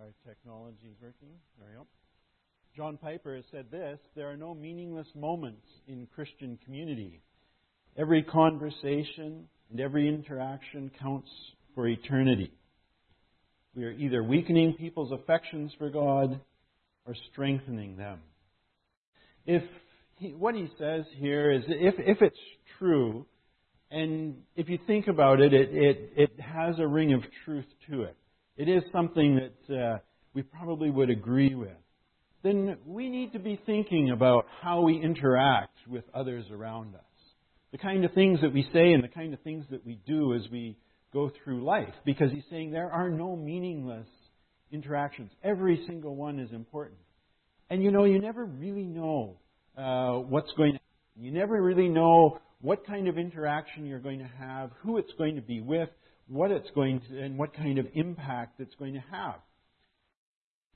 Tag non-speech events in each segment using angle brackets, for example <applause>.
our technology is working. There we go. John Piper has said this There are no meaningless moments in Christian community. Every conversation and every interaction counts for eternity. We are either weakening people's affections for God or strengthening them. If he, what he says here is if, if it's true, and if you think about it, it, it, it has a ring of truth to it. It is something that uh, we probably would agree with. Then we need to be thinking about how we interact with others around us. The kind of things that we say and the kind of things that we do as we go through life. Because he's saying there are no meaningless interactions. Every single one is important. And you know, you never really know uh, what's going to happen. You never really know what kind of interaction you're going to have, who it's going to be with, what it's going to, and what kind of impact it's going to have.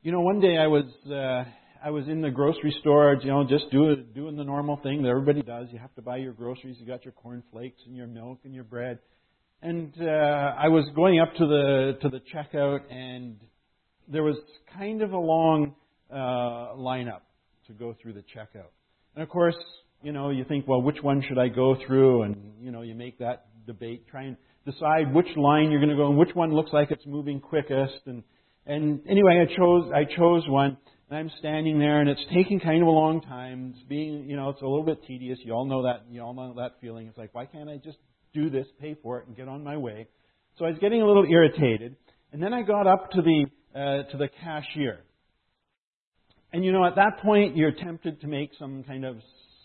You know, one day I was uh, I was in the grocery store, you know, just do, doing the normal thing that everybody does. You have to buy your groceries. You got your cornflakes and your milk and your bread. And uh, I was going up to the to the checkout, and there was kind of a long uh, lineup to go through the checkout. And of course, you know, you think, well, which one should I go through? And, you know, you make that debate, try and decide which line you're going to go and which one looks like it's moving quickest. And, and anyway, I chose, I chose one. And I'm standing there and it's taking kind of a long time. It's being, you know, it's a little bit tedious. You all know that, you all know that feeling. It's like, why can't I just do this, pay for it, and get on my way? So I was getting a little irritated. And then I got up to the, uh, to the cashier. And you know, at that point, you're tempted to make some kind of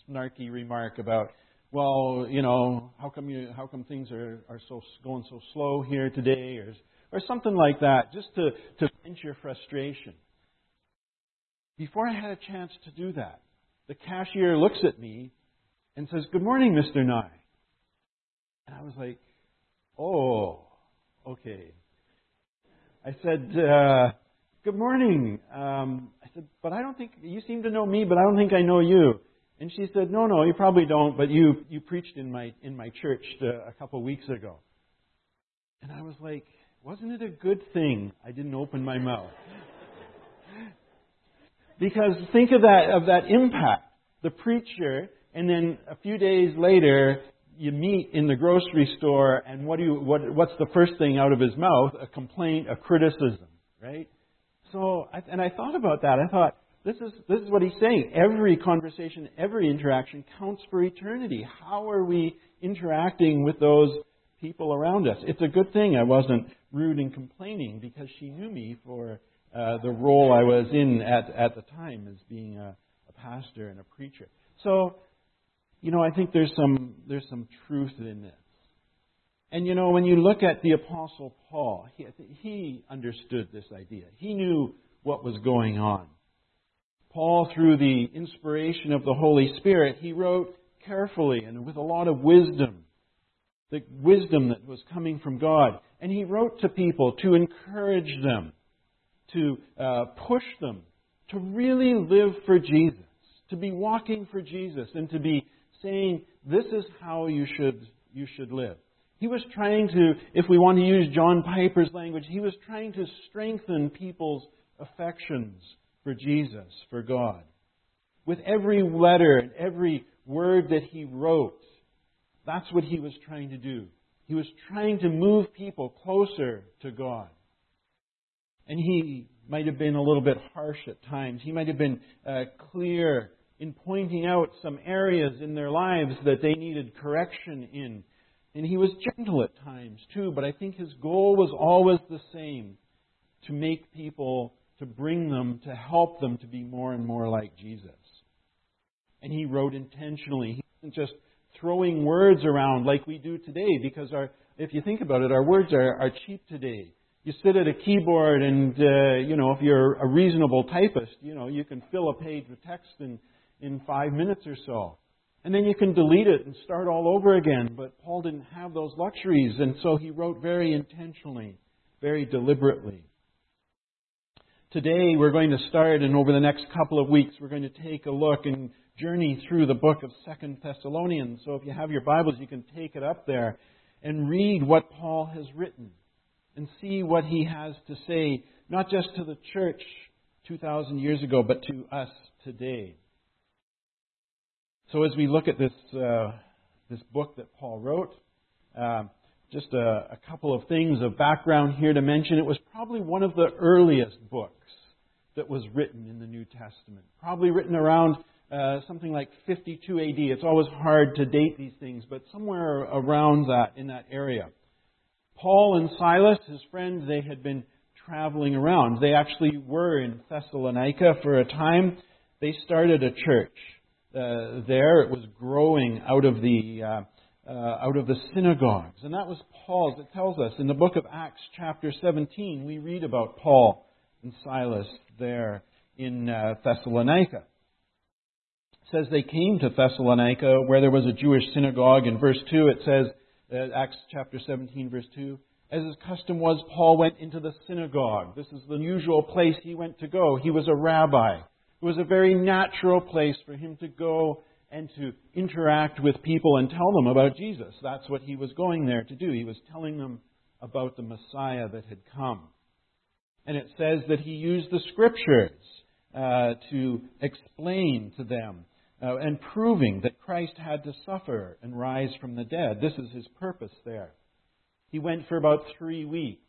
snarky remark about, well, you know, how come you, how come things are, are so going so slow here today, or or something like that, just to to vent your frustration. Before I had a chance to do that, the cashier looks at me and says, "Good morning, Mr. Nigh." And I was like, "Oh, okay." I said, uh, Good morning. Um, I said, but I don't think, you seem to know me, but I don't think I know you. And she said, no, no, you probably don't, but you, you preached in my, in my church uh, a couple weeks ago. And I was like, wasn't it a good thing I didn't open my mouth? because think of that, of that impact. The preacher, and then a few days later, you meet in the grocery store, and what do you, what, what's the first thing out of his mouth? A complaint, a criticism, right? so, and I thought about that. I thought, this is, this is what he's saying. Every conversation, every interaction counts for eternity. How are we interacting with those people around us? It's a good thing I wasn't rude and complaining because she knew me for uh, the role I was in at, at the time as being a, a pastor and a preacher. So, you know, I think there's some, there's some truth in this. And you know, when you look at the Apostle Paul, he, he understood this idea. He knew what was going on. Paul, through the inspiration of the Holy Spirit, he wrote carefully and with a lot of wisdom, the wisdom that was coming from God. And he wrote to people to encourage them, to uh, push them to really live for Jesus, to be walking for Jesus, and to be saying, this is how you should, you should live. He was trying to, if we want to use John Piper's language, he was trying to strengthen people's affections for Jesus, for God. With every letter and every word that he wrote, that's what he was trying to do. He was trying to move people closer to God. And he might have been a little bit harsh at times. He might have been uh, clear in pointing out some areas in their lives that they needed correction in and he was gentle at times too, but I think his goal was always the same to make people, to bring them, to help them to be more and more like Jesus. And he wrote intentionally. He wasn't just throwing words around like we do today, because our, if you think about it, our words are, are cheap today. You sit at a keyboard, and uh, you know if you're a reasonable typist, you know you can fill a page with text in in five minutes or so. And then you can delete it and start all over again. But Paul didn't have those luxuries, and so he wrote very intentionally, very deliberately. Today we're going to start, and over the next couple of weeks, we're going to take a look and journey through the book of Second Thessalonians. So if you have your Bibles, you can take it up there and read what Paul has written and see what he has to say not just to the church 2,000 years ago, but to us today. So as we look at this, uh, this book that Paul wrote, uh, just a, a couple of things of background here to mention. It was probably one of the earliest books that was written in the New Testament. Probably written around uh, something like 52 AD. It's always hard to date these things, but somewhere around that, in that area. Paul and Silas, his friend, they had been traveling around. They actually were in Thessalonica for a time. They started a church uh, there. It was growing out of the uh, uh, out of the synagogues, and that was Paul's. It tells us in the book of Acts, chapter 17, we read about Paul and Silas there in uh, Thessalonica. It says they came to Thessalonica where there was a Jewish synagogue. In verse 2, it says, uh, Acts chapter 17, verse 2, as his custom was, Paul went into the synagogue. This is the usual place he went to go. He was a rabbi. It was a very natural place for him to go and to interact with people and tell them about Jesus. That's what he was going there to do. He was telling them about the Messiah that had come. And it says that he used the scriptures uh, to explain to them uh, and proving that Christ had to suffer and rise from the dead. This is his purpose there. He went for about three weeks,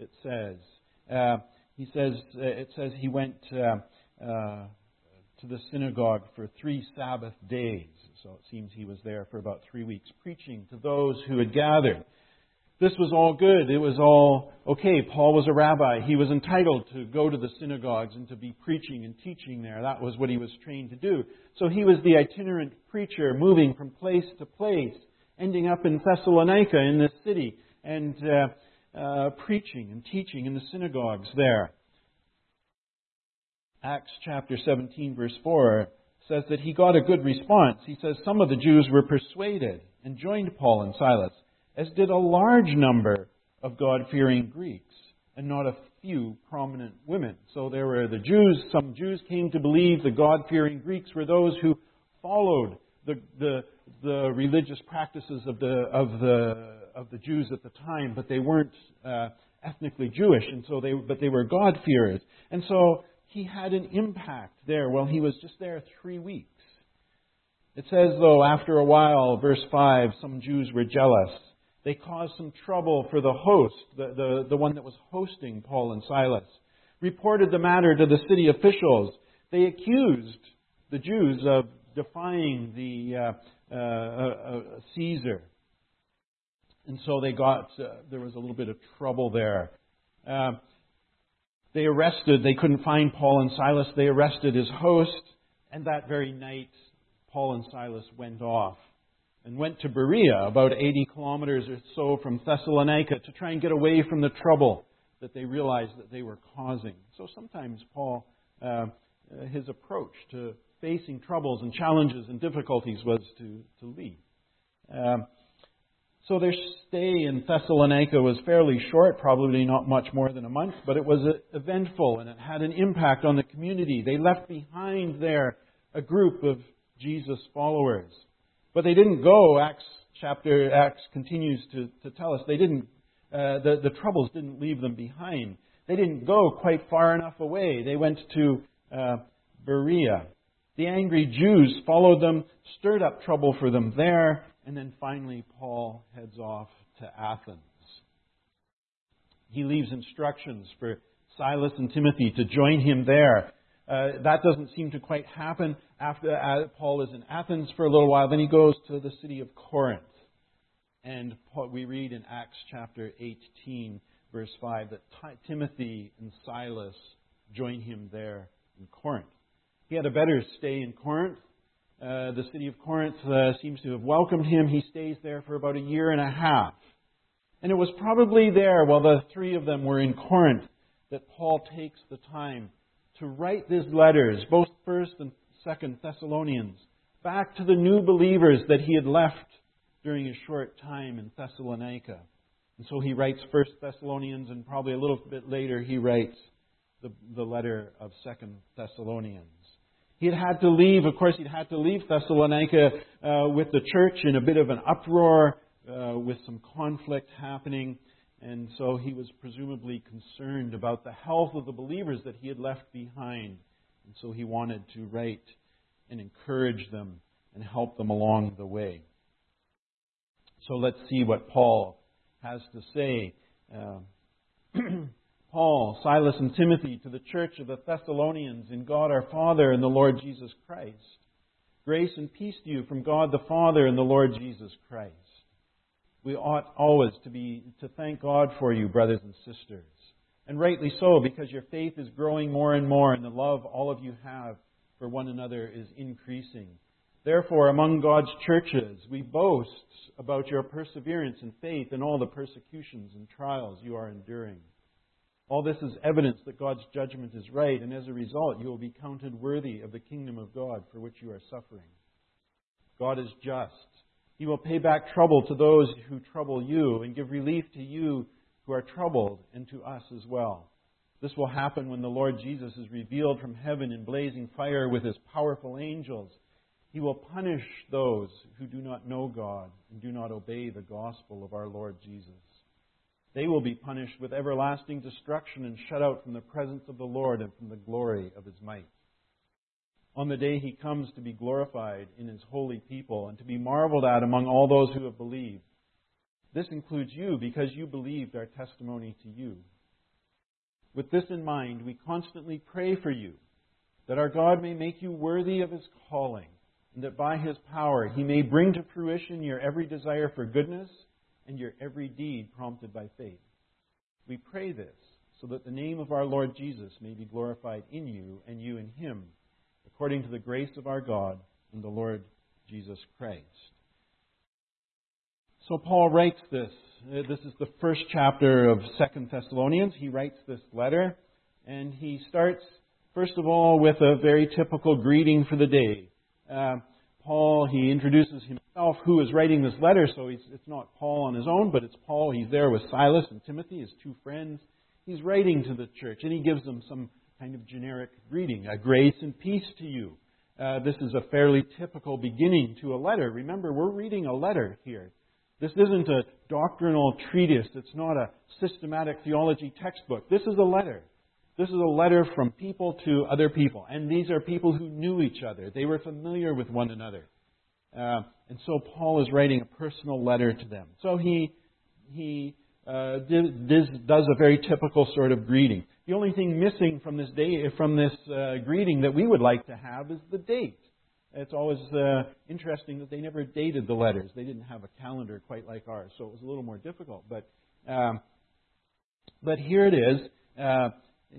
it says. Uh, he says uh, it says he went uh, uh, the synagogue for three Sabbath days. So it seems he was there for about three weeks preaching to those who had gathered. This was all good. It was all okay. Paul was a rabbi. He was entitled to go to the synagogues and to be preaching and teaching there. That was what he was trained to do. So he was the itinerant preacher moving from place to place, ending up in Thessalonica in this city and uh, uh, preaching and teaching in the synagogues there. Acts chapter 17, verse 4 says that he got a good response. He says some of the Jews were persuaded and joined Paul and Silas, as did a large number of God fearing Greeks, and not a few prominent women. So there were the Jews, some Jews came to believe the God fearing Greeks were those who followed the, the, the religious practices of the, of, the, of the Jews at the time, but they weren't uh, ethnically Jewish, and so they, but they were God fearers. And so he had an impact there while he was just there three weeks. It says, though, after a while, verse 5, some Jews were jealous. They caused some trouble for the host, the, the, the one that was hosting Paul and Silas, reported the matter to the city officials. They accused the Jews of defying the uh, uh, uh, Caesar. And so they got, uh, there was a little bit of trouble there. They arrested, they couldn't find Paul and Silas. They arrested his host, and that very night, Paul and Silas went off and went to Berea, about 80 kilometers or so from Thessalonica, to try and get away from the trouble that they realized that they were causing. So sometimes Paul, uh, his approach to facing troubles and challenges and difficulties was to, to leave. Um, so their stay in Thessalonica was fairly short, probably not much more than a month, but it was eventful and it had an impact on the community. They left behind there a group of Jesus followers. But they didn't go, Acts chapter, Acts continues to, to tell us, they didn't, uh, the, the troubles didn't leave them behind. They didn't go quite far enough away. They went to uh, Berea. The angry Jews followed them, stirred up trouble for them there, and then finally, Paul heads off to Athens. He leaves instructions for Silas and Timothy to join him there. Uh, that doesn't seem to quite happen after uh, Paul is in Athens for a little while. Then he goes to the city of Corinth. And Paul, we read in Acts chapter 18, verse 5, that Timothy and Silas join him there in Corinth. He had a better stay in Corinth uh, the city of Corinth uh, seems to have welcomed him. He stays there for about a year and a half. And it was probably there, while the three of them were in Corinth, that Paul takes the time to write these letters, both 1st and 2nd Thessalonians, back to the new believers that he had left during his short time in Thessalonica. And so he writes 1st Thessalonians, and probably a little bit later he writes the, the letter of 2nd Thessalonians. He'd had to leave, of course, he'd had to leave Thessalonica uh, with the church in a bit of an uproar, uh, with some conflict happening. And so he was presumably concerned about the health of the believers that he had left behind. And so he wanted to write and encourage them and help them along the way. So let's see what Paul has to say. Uh, <clears throat> Paul, Silas, and Timothy to the church of the Thessalonians in God our Father and the Lord Jesus Christ. Grace and peace to you from God the Father and the Lord Jesus Christ. We ought always to be to thank God for you, brothers and sisters. And rightly so, because your faith is growing more and more, and the love all of you have for one another is increasing. Therefore, among God's churches, we boast about your perseverance and faith in all the persecutions and trials you are enduring. All this is evidence that God's judgment is right, and as a result, you will be counted worthy of the kingdom of God for which you are suffering. God is just. He will pay back trouble to those who trouble you, and give relief to you who are troubled, and to us as well. This will happen when the Lord Jesus is revealed from heaven in blazing fire with his powerful angels. He will punish those who do not know God and do not obey the gospel of our Lord Jesus. They will be punished with everlasting destruction and shut out from the presence of the Lord and from the glory of his might. On the day he comes to be glorified in his holy people and to be marveled at among all those who have believed. This includes you because you believed our testimony to you. With this in mind, we constantly pray for you that our God may make you worthy of his calling and that by his power he may bring to fruition your every desire for goodness and your every deed prompted by faith. We pray this so that the name of our Lord Jesus may be glorified in you and you in him, according to the grace of our God and the Lord Jesus Christ. So Paul writes this. Uh, this is the first chapter of Second Thessalonians. He writes this letter, and he starts, first of all, with a very typical greeting for the day. Uh, Paul, he introduces himself, who is writing this letter, so it's not Paul on his own, but it's Paul. He's there with Silas and Timothy, his two friends. He's writing to the church, and he gives them some kind of generic greeting, a grace and peace to you. Uh, this is a fairly typical beginning to a letter. Remember, we're reading a letter here. This isn't a doctrinal treatise. It's not a systematic theology textbook. This is a letter. This is a letter from people to other people. And these are people who knew each other. They were familiar with one another. Uh, and so Paul is writing a personal letter to them. So he, he uh, did, does a very typical sort of greeting. The only thing missing from this, day, from this uh, greeting that we would like to have is the date. It's always uh, interesting that they never dated the letters. They didn't have a calendar quite like ours, so it was a little more difficult. But, um, but here it is. Uh,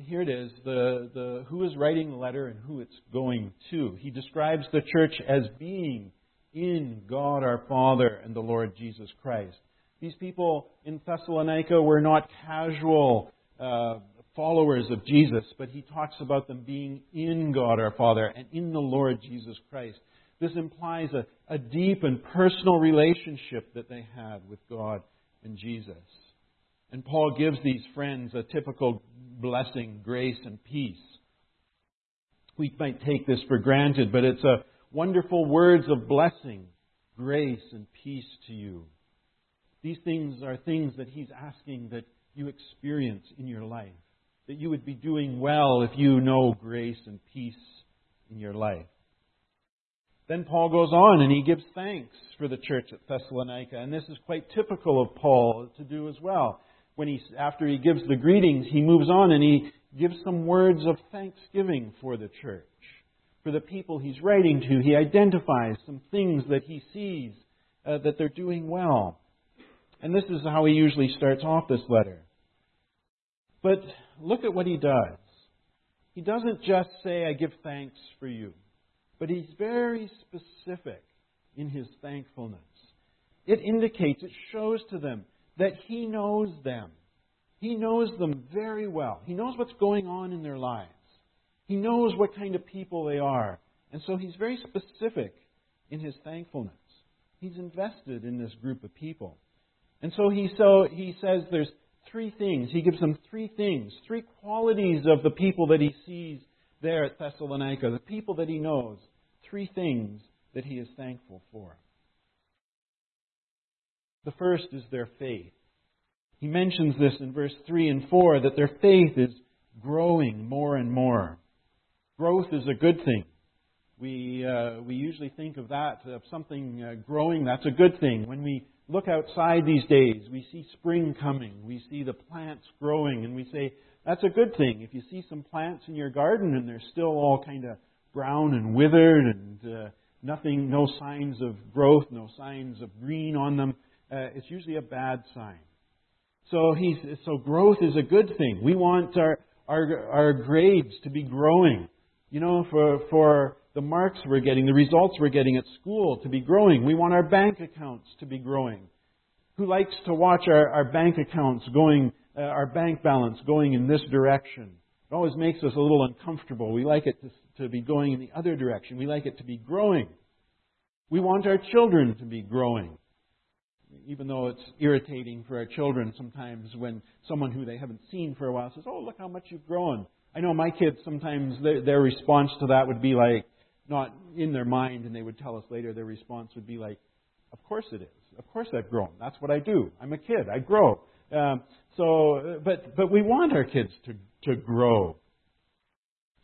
here it is, the, the, who is writing the letter and who it's going to. He describes the church as being in God our Father and the Lord Jesus Christ. These people in Thessalonica were not casual uh, followers of Jesus, but he talks about them being in God our Father and in the Lord Jesus Christ. This implies a, a deep and personal relationship that they had with God and Jesus. And Paul gives these friends a typical blessing, grace, and peace. We might take this for granted, but it's a wonderful words of blessing, grace, and peace to you. These things are things that he's asking that you experience in your life. That you would be doing well if you know grace and peace in your life. Then Paul goes on and he gives thanks for the church at Thessalonica. And this is quite typical of Paul to do as well when he, after he gives the greetings, he moves on and he gives some words of thanksgiving for the church, for the people he's writing to. He identifies some things that he sees uh, that they're doing well. And this is how he usually starts off this letter. But look at what he does. He doesn't just say, I give thanks for you, but he's very specific in his thankfulness. It indicates, it shows to them that He knows them. He knows them very well. He knows what's going on in their lives. He knows what kind of people they are. And so He's very specific in His thankfulness. He's invested in this group of people. And so he, so he says there's three things. He gives them three things, three qualities of the people that he sees there at Thessalonica, the people that he knows. Three things that he is thankful for. The first is their faith. He mentions this in verse 3 and 4 that their faith is growing more and more. Growth is a good thing. We, uh, we usually think of that, of something uh, growing, that's a good thing. When we look outside these days, we see spring coming, we see the plants growing, and we say, that's a good thing. If you see some plants in your garden and they're still all kind of brown and withered and uh, nothing, no signs of growth, no signs of green on them, uh, it's usually a bad sign. So he's, so growth is a good thing. We want our, our, our grades to be growing. You know, for, for the marks we're getting, the results we're getting at school to be growing. We want our bank accounts to be growing. Who likes to watch our, our bank accounts going, uh, our bank balance going in this direction? It always makes us a little uncomfortable. We like it to, to be going in the other direction. We like it to be growing. We want our children to be growing. Even though it's irritating for our children sometimes when someone who they haven't seen for a while says, Oh, look how much you've grown. I know my kids sometimes, their, their response to that would be like, not in their mind, and they would tell us later, their response would be like, Of course it is. Of course I've grown. That's what I do. I'm a kid. I grow. Um, so, but, but we want our kids to, to grow.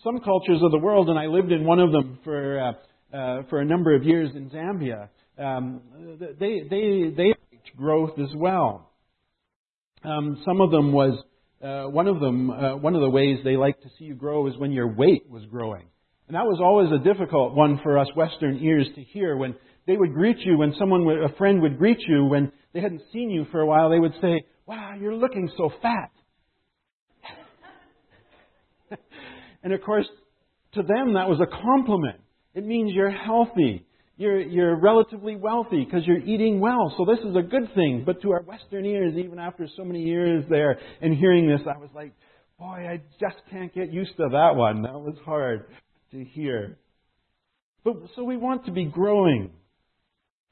Some cultures of the world, and I lived in one of them for, uh, uh, for a number of years in Zambia, um, they, they, they growth as well. Um, some of them was, uh, one of them, uh, one of the ways they like to see you grow is when your weight was growing. And that was always a difficult one for us Western ears to hear. When they would greet you, when someone, would, a friend would greet you, when they hadn't seen you for a while, they would say, Wow, you're looking so fat. <laughs> and of course, to them, that was a compliment. It means you're healthy. You're, you're relatively wealthy because you're eating well. So this is a good thing. But to our Western ears, even after so many years there and hearing this, I was like, boy, I just can't get used to that one. That was hard to hear. But so we want to be growing.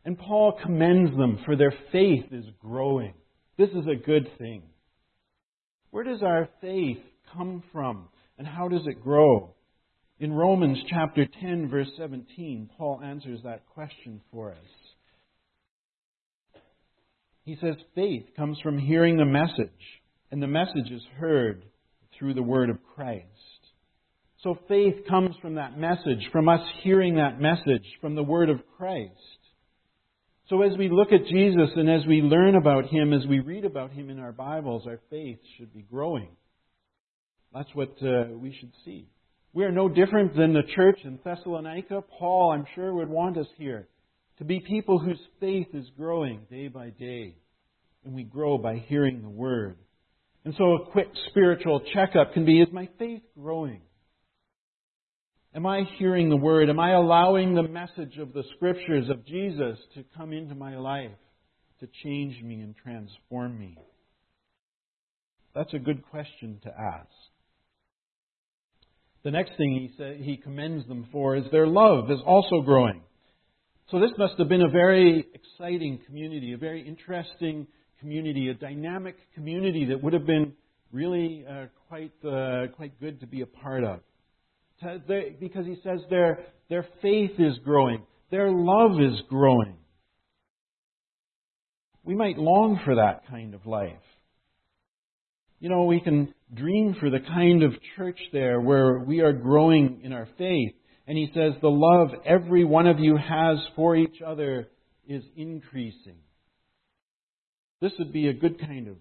And Paul commends them for their faith is growing. This is a good thing. Where does our faith come from and how does it grow? In Romans chapter 10 verse 17, Paul answers that question for us. He says faith comes from hearing the message, and the message is heard through the word of Christ. So faith comes from that message, from us hearing that message, from the word of Christ. So as we look at Jesus and as we learn about him, as we read about him in our Bibles, our faith should be growing. That's what uh, we should see. We are no different than the church in Thessalonica. Paul, I'm sure, would want us here to be people whose faith is growing day by day. And we grow by hearing the Word. And so a quick spiritual checkup can be, is my faith growing? Am I hearing the Word? Am I allowing the message of the Scriptures of Jesus to come into my life, to change me and transform me? That's a good question to ask. The next thing he, say, he commends them for is their love is also growing. So this must have been a very exciting community, a very interesting community, a dynamic community that would have been really uh, quite uh, quite good to be a part of. Because he says their their faith is growing, their love is growing. We might long for that kind of life. You know, we can dream for the kind of church there where we are growing in our faith. And he says, the love every one of you has for each other is increasing. This would be a good kind of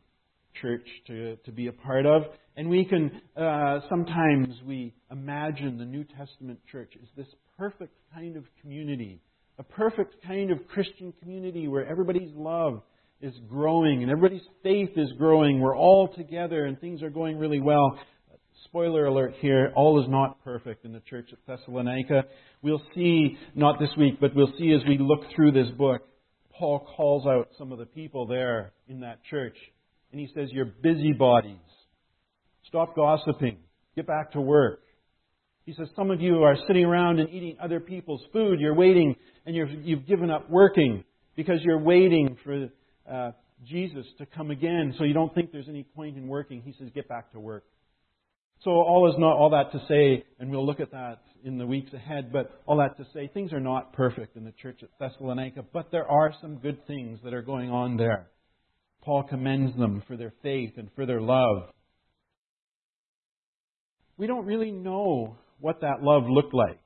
church to, to be a part of. And we can, uh, sometimes we imagine the New Testament church as this perfect kind of community, a perfect kind of Christian community where everybody's love is growing and everybody's faith is growing. We're all together and things are going really well. Spoiler alert here, all is not perfect in the church of Thessalonica. We'll see, not this week, but we'll see as we look through this book, Paul calls out some of the people there in that church. And he says, You're busybodies. Stop gossiping. Get back to work. He says, Some of you are sitting around and eating other people's food. You're waiting and you have given up working because you're waiting for uh, Jesus to come again, so you don't think there's any point in working. He says, get back to work. So all is not all that to say, and we'll look at that in the weeks ahead, but all that to say, things are not perfect in the church at Thessalonica, but there are some good things that are going on there. Paul commends them for their faith and for their love. We don't really know what that love looked like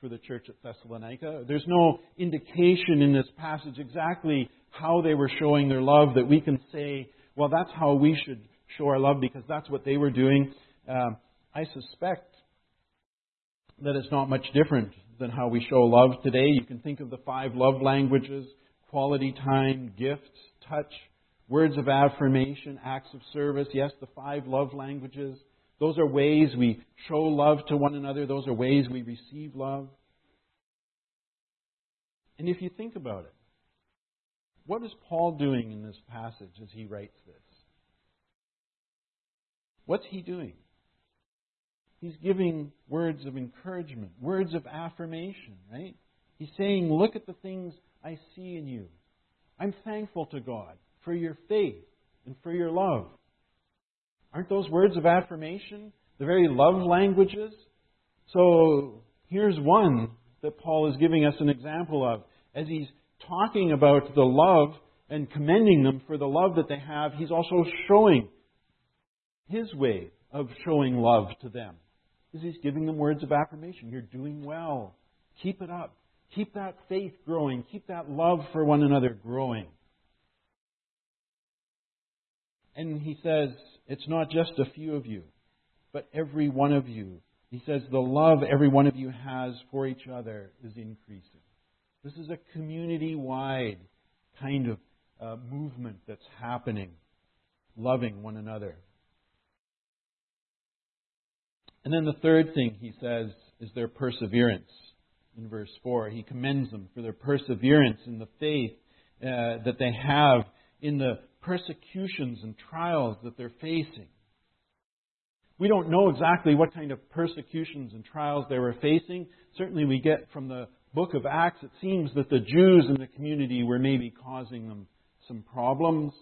for the church at Thessalonica. There's no indication in this passage exactly how they were showing their love that we can say, well, that's how we should show our love because that's what they were doing. Um, I suspect that it's not much different than how we show love today. You can think of the five love languages quality time, gifts, touch, words of affirmation, acts of service. Yes, the five love languages. Those are ways we show love to one another, those are ways we receive love. And if you think about it, what is Paul doing in this passage as he writes this? What's he doing? He's giving words of encouragement, words of affirmation, right? He's saying, Look at the things I see in you. I'm thankful to God for your faith and for your love. Aren't those words of affirmation the very love languages? So here's one that Paul is giving us an example of. As he's talking about the love and commending them for the love that they have, he's also showing his way of showing love to them is he's giving them words of affirmation. You're doing well. Keep it up. Keep that faith growing. Keep that love for one another growing. And he says, it's not just a few of you, but every one of you. He says, the love every one of you has for each other is increasing. This is a community wide kind of uh, movement that's happening, loving one another. And then the third thing he says is their perseverance. In verse 4, he commends them for their perseverance in the faith uh, that they have in the persecutions and trials that they're facing. We don't know exactly what kind of persecutions and trials they were facing. Certainly, we get from the book of Acts, it seems that the Jews in the community were maybe causing them some problems.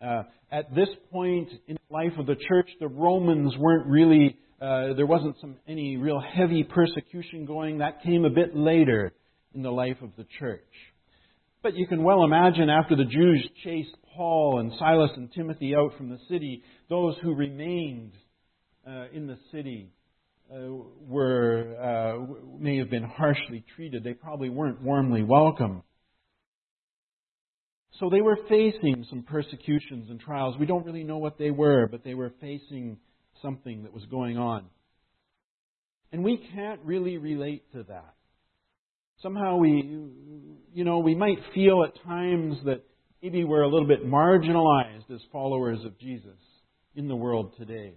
Uh, at this point in the life of the church, the Romans weren't really uh, there wasn't some any real heavy persecution going. That came a bit later in the life of the church. But you can well imagine after the Jews chased Paul and Silas and Timothy out from the city, those who remained uh, in the city were uh, may have been harshly treated. They probably weren't warmly welcomed. So they were facing some persecutions and trials. We don't really know what they were, but they were facing something that was going on. And we can't really relate to that. Somehow we, you know, we might feel at times that maybe we're a little bit marginalized as followers of Jesus in the world today.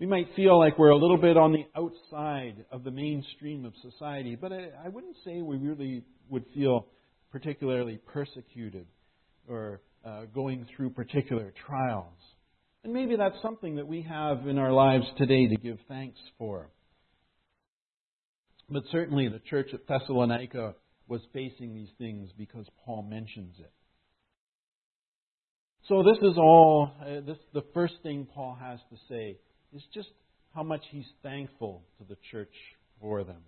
We might feel like we're a little bit on the outside of the mainstream of society, but I, I wouldn't say we really would feel particularly persecuted or uh, going through particular trials. And maybe that's something that we have in our lives today to give thanks for. But certainly the church at Thessalonica was facing these things because Paul mentions it. So this is all, uh, this, the first thing Paul has to say is just how much he's thankful to the church for them.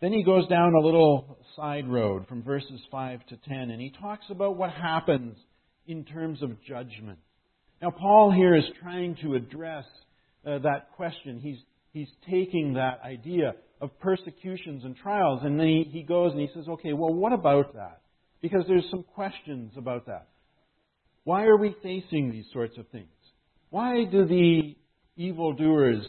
Then he goes down a little side road from verses 5 to 10, and he talks about what happens in terms of judgment. Now, Paul here is trying to address uh, that question. He's, he's taking that idea of persecutions and trials, and then he, he goes and he says, okay, well, what about that? Because there's some questions about that. Why are we facing these sorts of things? Why do the evildoers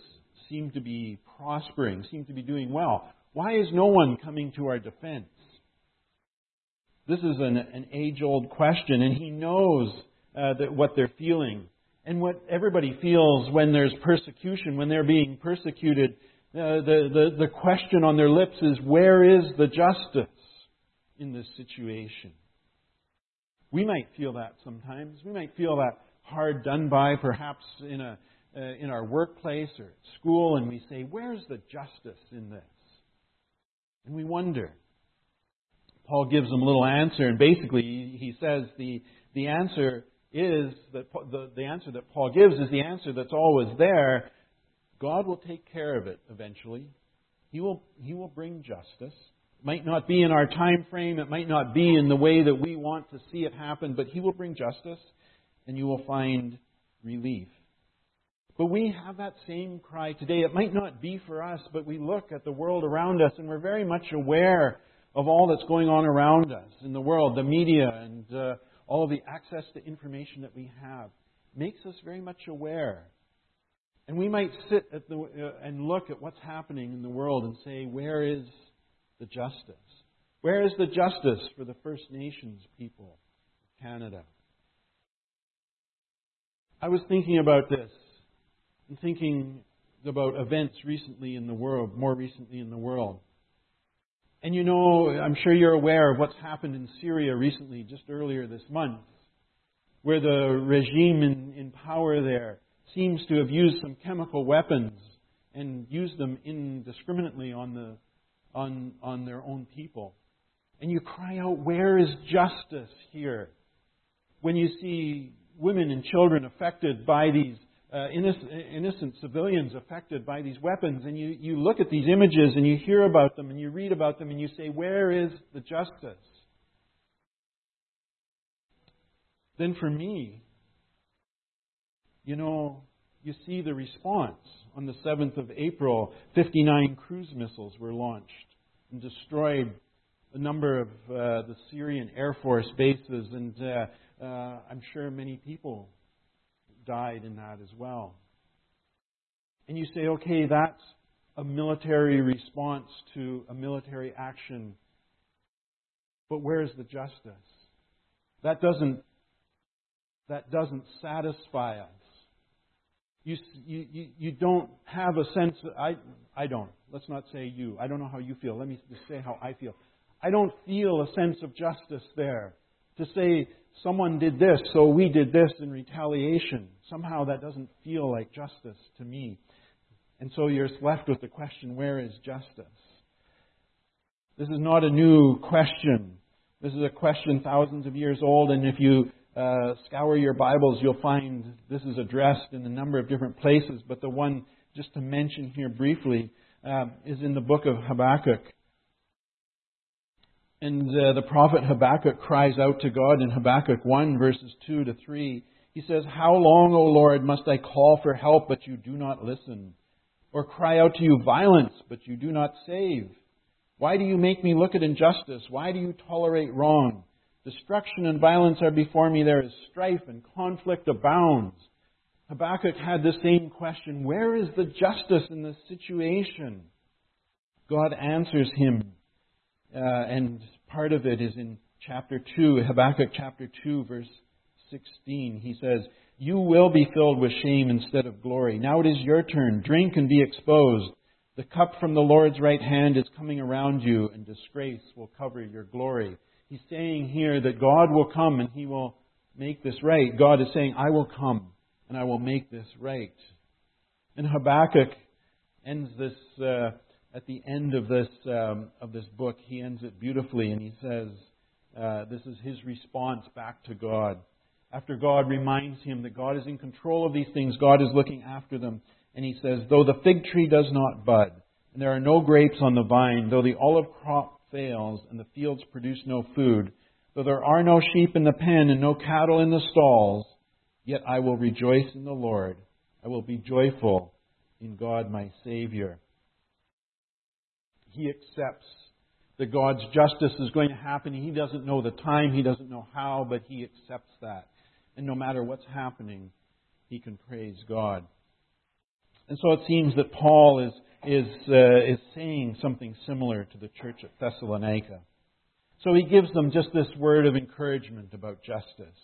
seem to be prospering, seem to be doing well? Why is no one coming to our defense? This is an, an age old question, and he knows uh, that what they're feeling. And what everybody feels when there's persecution, when they're being persecuted, uh, the, the, the question on their lips is where is the justice in this situation? We might feel that sometimes. We might feel that hard done by, perhaps in, a, uh, in our workplace or at school, and we say, Where's the justice in this? And we wonder. Paul gives them a little answer, and basically he says the, the answer is that the, the answer that Paul gives is the answer that's always there. God will take care of it eventually. He will, he will bring justice. It might not be in our time frame, it might not be in the way that we want to see it happen, but He will bring justice. and you will find relief. But we have that same cry today. It might not be for us, but we look at the world around us and we're very much aware of all that's going on around us in the world, the media, and uh, all the access to information that we have. Makes us very much aware. And we might sit at the, uh, and look at what's happening in the world and say, where is the justice? Where is the justice for the First Nations people of Canada? I was thinking about this thinking about events recently in the world, more recently in the world. And you know, I'm sure you're aware of what's happened in Syria recently, just earlier this month, where the regime in, in power there seems to have used some chemical weapons and used them indiscriminately on, the, on, on their own people. And you cry out, where is justice here? When you see women and children affected by these uh, innocent, innocent, civilians affected by these weapons, and you, you look at these images and you hear about them and you read about them and you say, Where is the justice? Then for me, you know, you see the response. On the 7th of April, 59 cruise missiles were launched and destroyed a number of uh, the Syrian Air Force bases, and uh, uh, I'm sure many people died in that as well. And you say, okay, that's a military response to a military action. But where's the justice? That doesn't, that doesn't satisfy us. You, you, you don't have a sense, of, I, I don't. Let's not say you. I don't know how you feel. Let me just say how I feel. I don't feel a sense of justice there to say someone did this, so we did this in retaliation. Somehow that doesn't feel like justice to me. And so you're left with the question where is justice? This is not a new question. This is a question thousands of years old, and if you uh, scour your Bibles, you'll find this is addressed in a number of different places. But the one, just to mention here briefly, uh, is in the book of Habakkuk. And uh, the prophet Habakkuk cries out to God in Habakkuk 1, verses 2 to 3. He says, How long, O Lord, must I call for help, but you do not listen? Or cry out to you violence, but you do not save? Why do you make me look at injustice? Why do you tolerate wrong? Destruction and violence are before me. There is strife and conflict abounds. Habakkuk had the same question Where is the justice in this situation? God answers him uh, and part of it is in chapter 2, Habakkuk chapter 2, verse 16. He says, You will be filled with shame instead of glory. Now it is your turn. Drink and be exposed. The cup from the Lord's right hand is coming around you, and disgrace will cover your glory. He's saying here that God will come and he will make this right. God is saying, I will come and I will make this right. And Habakkuk ends this uh, at the end of this um, of this book, he ends it beautifully, and he says, uh, "This is his response back to God." After God reminds him that God is in control of these things, God is looking after them, and he says, "Though the fig tree does not bud, and there are no grapes on the vine, though the olive crop fails, and the fields produce no food, though there are no sheep in the pen and no cattle in the stalls, yet I will rejoice in the Lord. I will be joyful in God my Savior." He accepts that God's justice is going to happen. He doesn't know the time, he doesn't know how, but he accepts that. And no matter what's happening, he can praise God. And so it seems that Paul is, is, uh, is saying something similar to the church at Thessalonica. So he gives them just this word of encouragement about justice.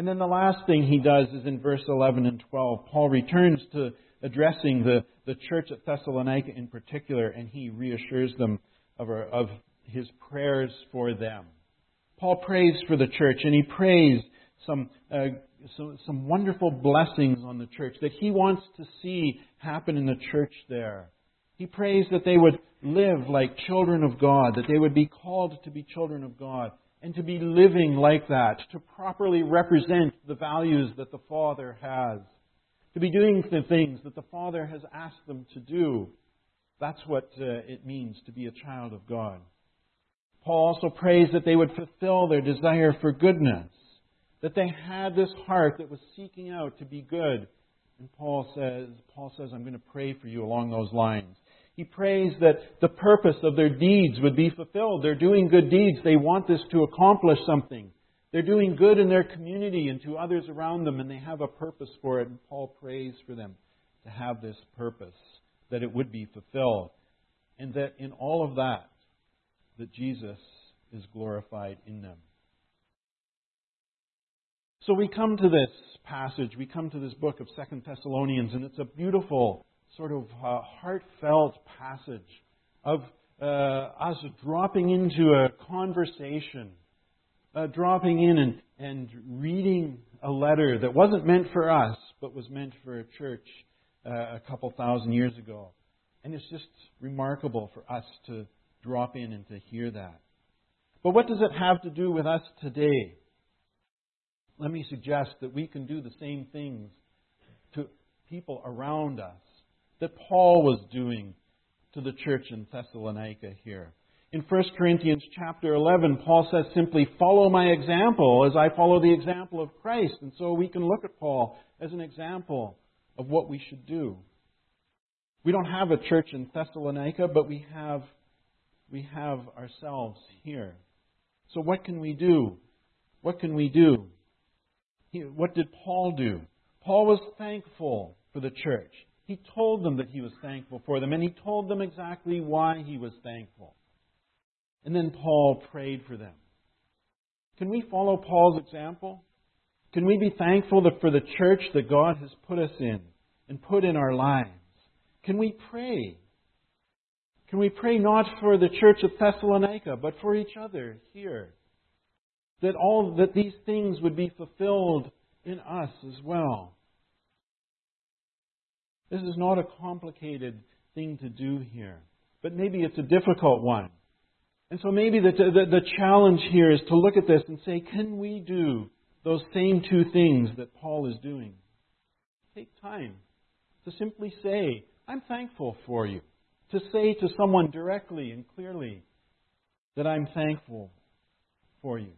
And then the last thing he does is in verse 11 and 12. Paul returns to addressing the, the church at Thessalonica in particular, and he reassures them of, of his prayers for them. Paul prays for the church, and he prays some, uh, some, some wonderful blessings on the church that he wants to see happen in the church there. He prays that they would live like children of God, that they would be called to be children of God, and to be living like that, to properly represent the values that the Father has to be doing the things that the Father has asked them to do. That's what uh, it means to be a child of God. Paul also prays that they would fulfill their desire for goodness, that they had this heart that was seeking out to be good. And Paul says, Paul says, I'm going to pray for you along those lines. He prays that the purpose of their deeds would be fulfilled. They're doing good deeds. They want this to accomplish something. They're doing good in their community and to others around them, and they have a purpose for it. And Paul prays for them to have this purpose, that it would be fulfilled. And that in all of that, that Jesus is glorified in them. So we come to this passage, we come to this book of Second Thessalonians, and it's a beautiful, sort of uh, heartfelt passage of uh, us dropping into a conversation, uh, dropping in and, and reading a letter that wasn't meant for us, but was meant for a church uh, a couple thousand years ago. And it's just remarkable for us to drop in and to hear that. But what does it have to do with us today? Let me suggest that we can do the same things to people around us that Paul was doing to the church in Thessalonica here. In 1 Corinthians chapter 11, Paul says simply, Follow my example as I follow the example of Christ. And so we can look at Paul as an example of what we should do. We don't have a church in Thessalonica, but we have, we have ourselves here. So what can we do? What can we do? what did Paul do? Paul was thankful for the church. He told them that he was thankful for them, and he told them exactly why he was thankful. And then Paul prayed for them. Can we follow Paul's example? Can we be thankful for the church that God has put us in and put in our lives? Can we pray? Can we pray not for the church of Thessalonica, but for each other here? That all that these things would be fulfilled in us as well. This is not a complicated thing to do here, but maybe it's a difficult one. And so maybe the, the, the, challenge here is to look at this and say, can we do those same two things that Paul is doing? Take time to simply say, I'm thankful for you. To say to someone directly and clearly that I'm thankful for you.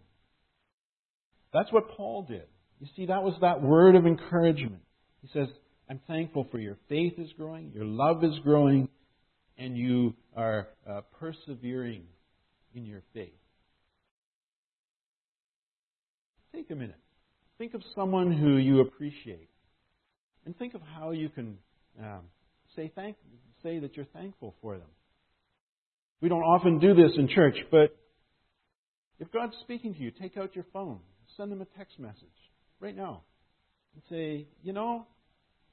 That's what Paul did. You see, that was that word of encouragement. He says, I'm thankful for your faith is growing, your love is growing, and you are uh, persevering in your faith. Take a minute. Think of someone who you appreciate, and think of how you can um, say thank, say that you're thankful for them. We don't often do this in church, but if God's speaking to you, take out your phone, send them a text message right now, and say, you know,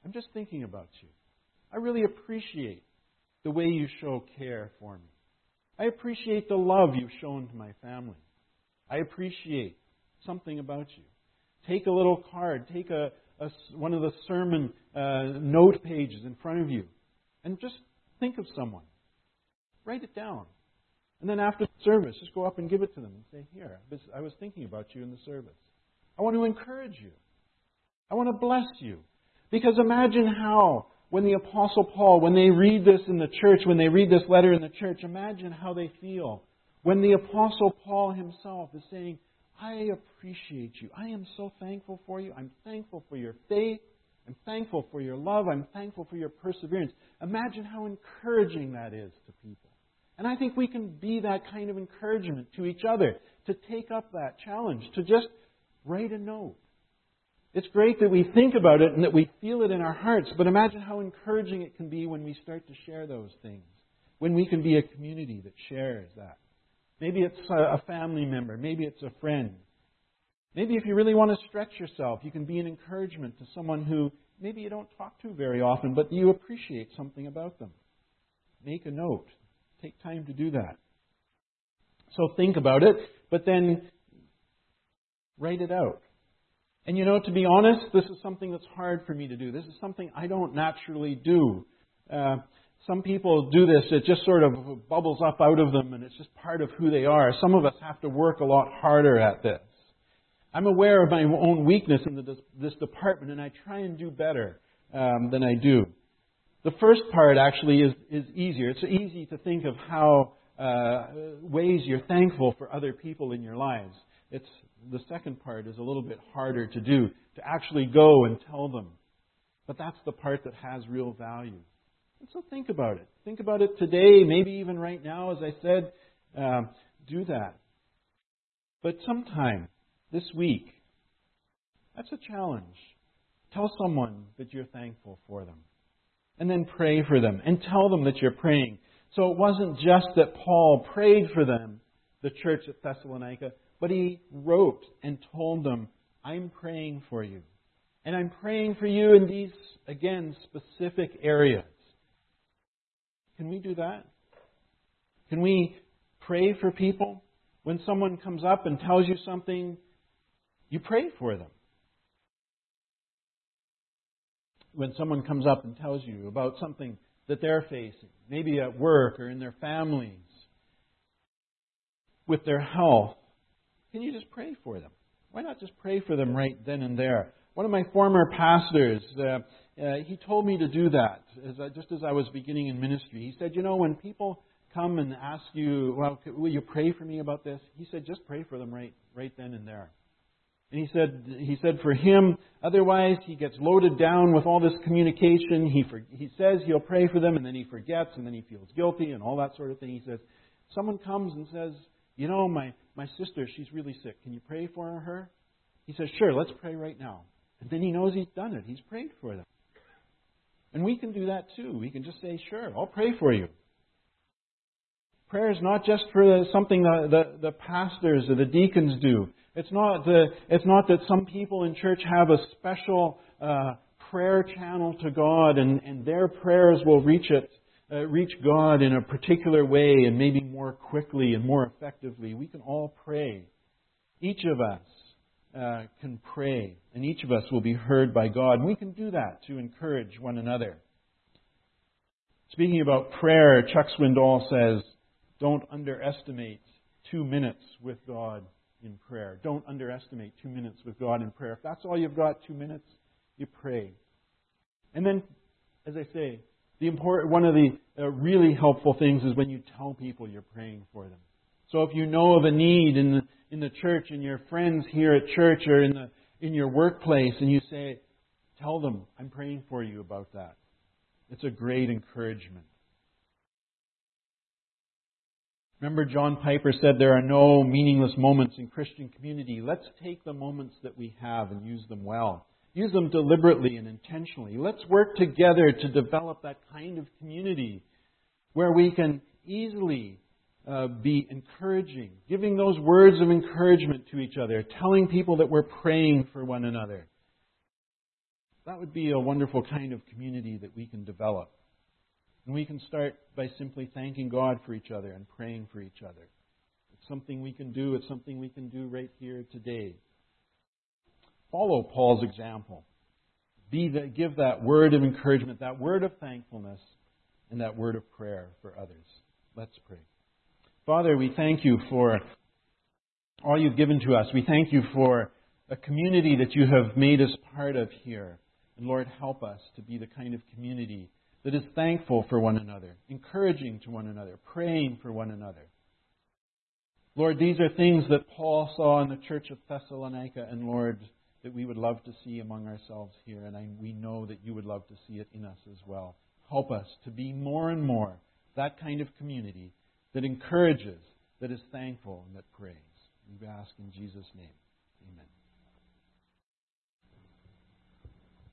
I'm just thinking about you. I really appreciate the way you show care for me. I appreciate the love you've shown to my family. I appreciate something about you. Take a little card, take a, a one of the sermon uh, note pages in front of you, and just think of someone. Write it down. And then after the service, just go up and give it to them and say, Here, I was thinking about you in the service. I want to encourage you. I want to bless you. Because imagine how when the Apostle Paul, when they read this in the church, when they read this letter in the church, imagine how they feel. When the Apostle Paul himself is saying, I appreciate you. I am so thankful for you. I'm thankful for your faith. I'm thankful for your love. I'm thankful for your perseverance. Imagine how encouraging that is to people. And I think we can be that kind of encouragement to each other, to take up that challenge, to just write a note it's great that we think about it and that we feel it in our hearts, but imagine how encouraging it can be when we start to share those things. When we can be a community that shares that. Maybe it's a family member, maybe it's a friend. Maybe if you really want to stretch yourself, you can be an encouragement to someone who maybe you don't talk to very often, but you appreciate something about them. Make a note. Take time to do that. So think about it, but then write it out. And you know, to be honest, this is something that's hard for me to do. This is something I don't naturally do. Uh, some people do this, it just sort of bubbles up out of them and it's just part of who they are. Some of us have to work a lot harder at this. I'm aware of my own weakness in the, this department and I try and do better um, than I do. The first part actually is, is easier. It's easy to think of how uh, ways you're thankful for other people in your lives. It's the second part is a little bit harder to do, to actually go and tell them. But that's the part that has real value. And so think about it. Think about it today, maybe even right now, as I said, um, do that. But sometime this week, that's a challenge. Tell someone that you're thankful for them. And then pray for them and tell them that you're praying. So it wasn't just that Paul prayed for them, the church at Thessalonica, but he wrote and told them, I'm praying for you. And I'm praying for you in these, again, specific areas. Can we do that? Can we pray for people? When someone comes up and tells you something, you pray for them. When someone comes up and tells you about something that they're facing, maybe at work or in their families, with their health, can you just pray for them? Why not just pray for them right then and there? One of my former pastors, uh, uh, he told me to do that as I, just as I was beginning in ministry. He said, You know, when people come and ask you, Well, will you pray for me about this? He said, Just pray for them right, right then and there. And he said, he said for him, otherwise he gets loaded down with all this communication. He, for, he says he'll pray for them and then he forgets and then he feels guilty and all that sort of thing. He says, someone comes and says, you know, my, my sister, she's really sick. Can you pray for her? He says, sure, let's pray right now. And then he knows he's done it. He's prayed for them. And we can do that too. We can just say, sure, I'll pray for you. Prayer is not just for something the, the, the pastors or the deacons do. It's not, the, it's not that some people in church have a special uh, prayer channel to God and, and their prayers will reach it, uh, reach God in a particular way and maybe more quickly and more effectively. We can all pray. Each of us uh, can pray, and each of us will be heard by God. And we can do that to encourage one another. Speaking about prayer, Chuck Swindoll says, don't underestimate two minutes with God in prayer. Don't underestimate two minutes with God in prayer. If that's all you've got, two minutes, you pray. And then, as I say, the important, one of the uh, really helpful things is when you tell people you're praying for them. So if you know of a need in the, in the church, and your friends here at church, or in, the, in your workplace, and you say, tell them, I'm praying for you about that. It's a great encouragement. Remember, John Piper said there are no meaningless moments in Christian community. Let's take the moments that we have and use them well. Use them deliberately and intentionally. Let's work together to develop that kind of community where we can easily uh, be encouraging, giving those words of encouragement to each other, telling people that we're praying for one another. That would be a wonderful kind of community that we can develop. And we can start by simply thanking God for each other and praying for each other. It's something we can do, it's something we can do right here today. Follow Paul's example. Be the, give that word of encouragement, that word of thankfulness, and that word of prayer for others. Let's pray. Father, we thank you for all you've given to us. We thank you for a community that you have made us part of here. And Lord, help us to be the kind of community that is thankful for one another, encouraging to one another, praying for one another. Lord, these are things that Paul saw in the church of Thessalonica, and Lord, that we would love to see among ourselves here, and I, we know that you would love to see it in us as well. Help us to be more and more that kind of community that encourages, that is thankful, and that prays. We ask in Jesus' name. Amen.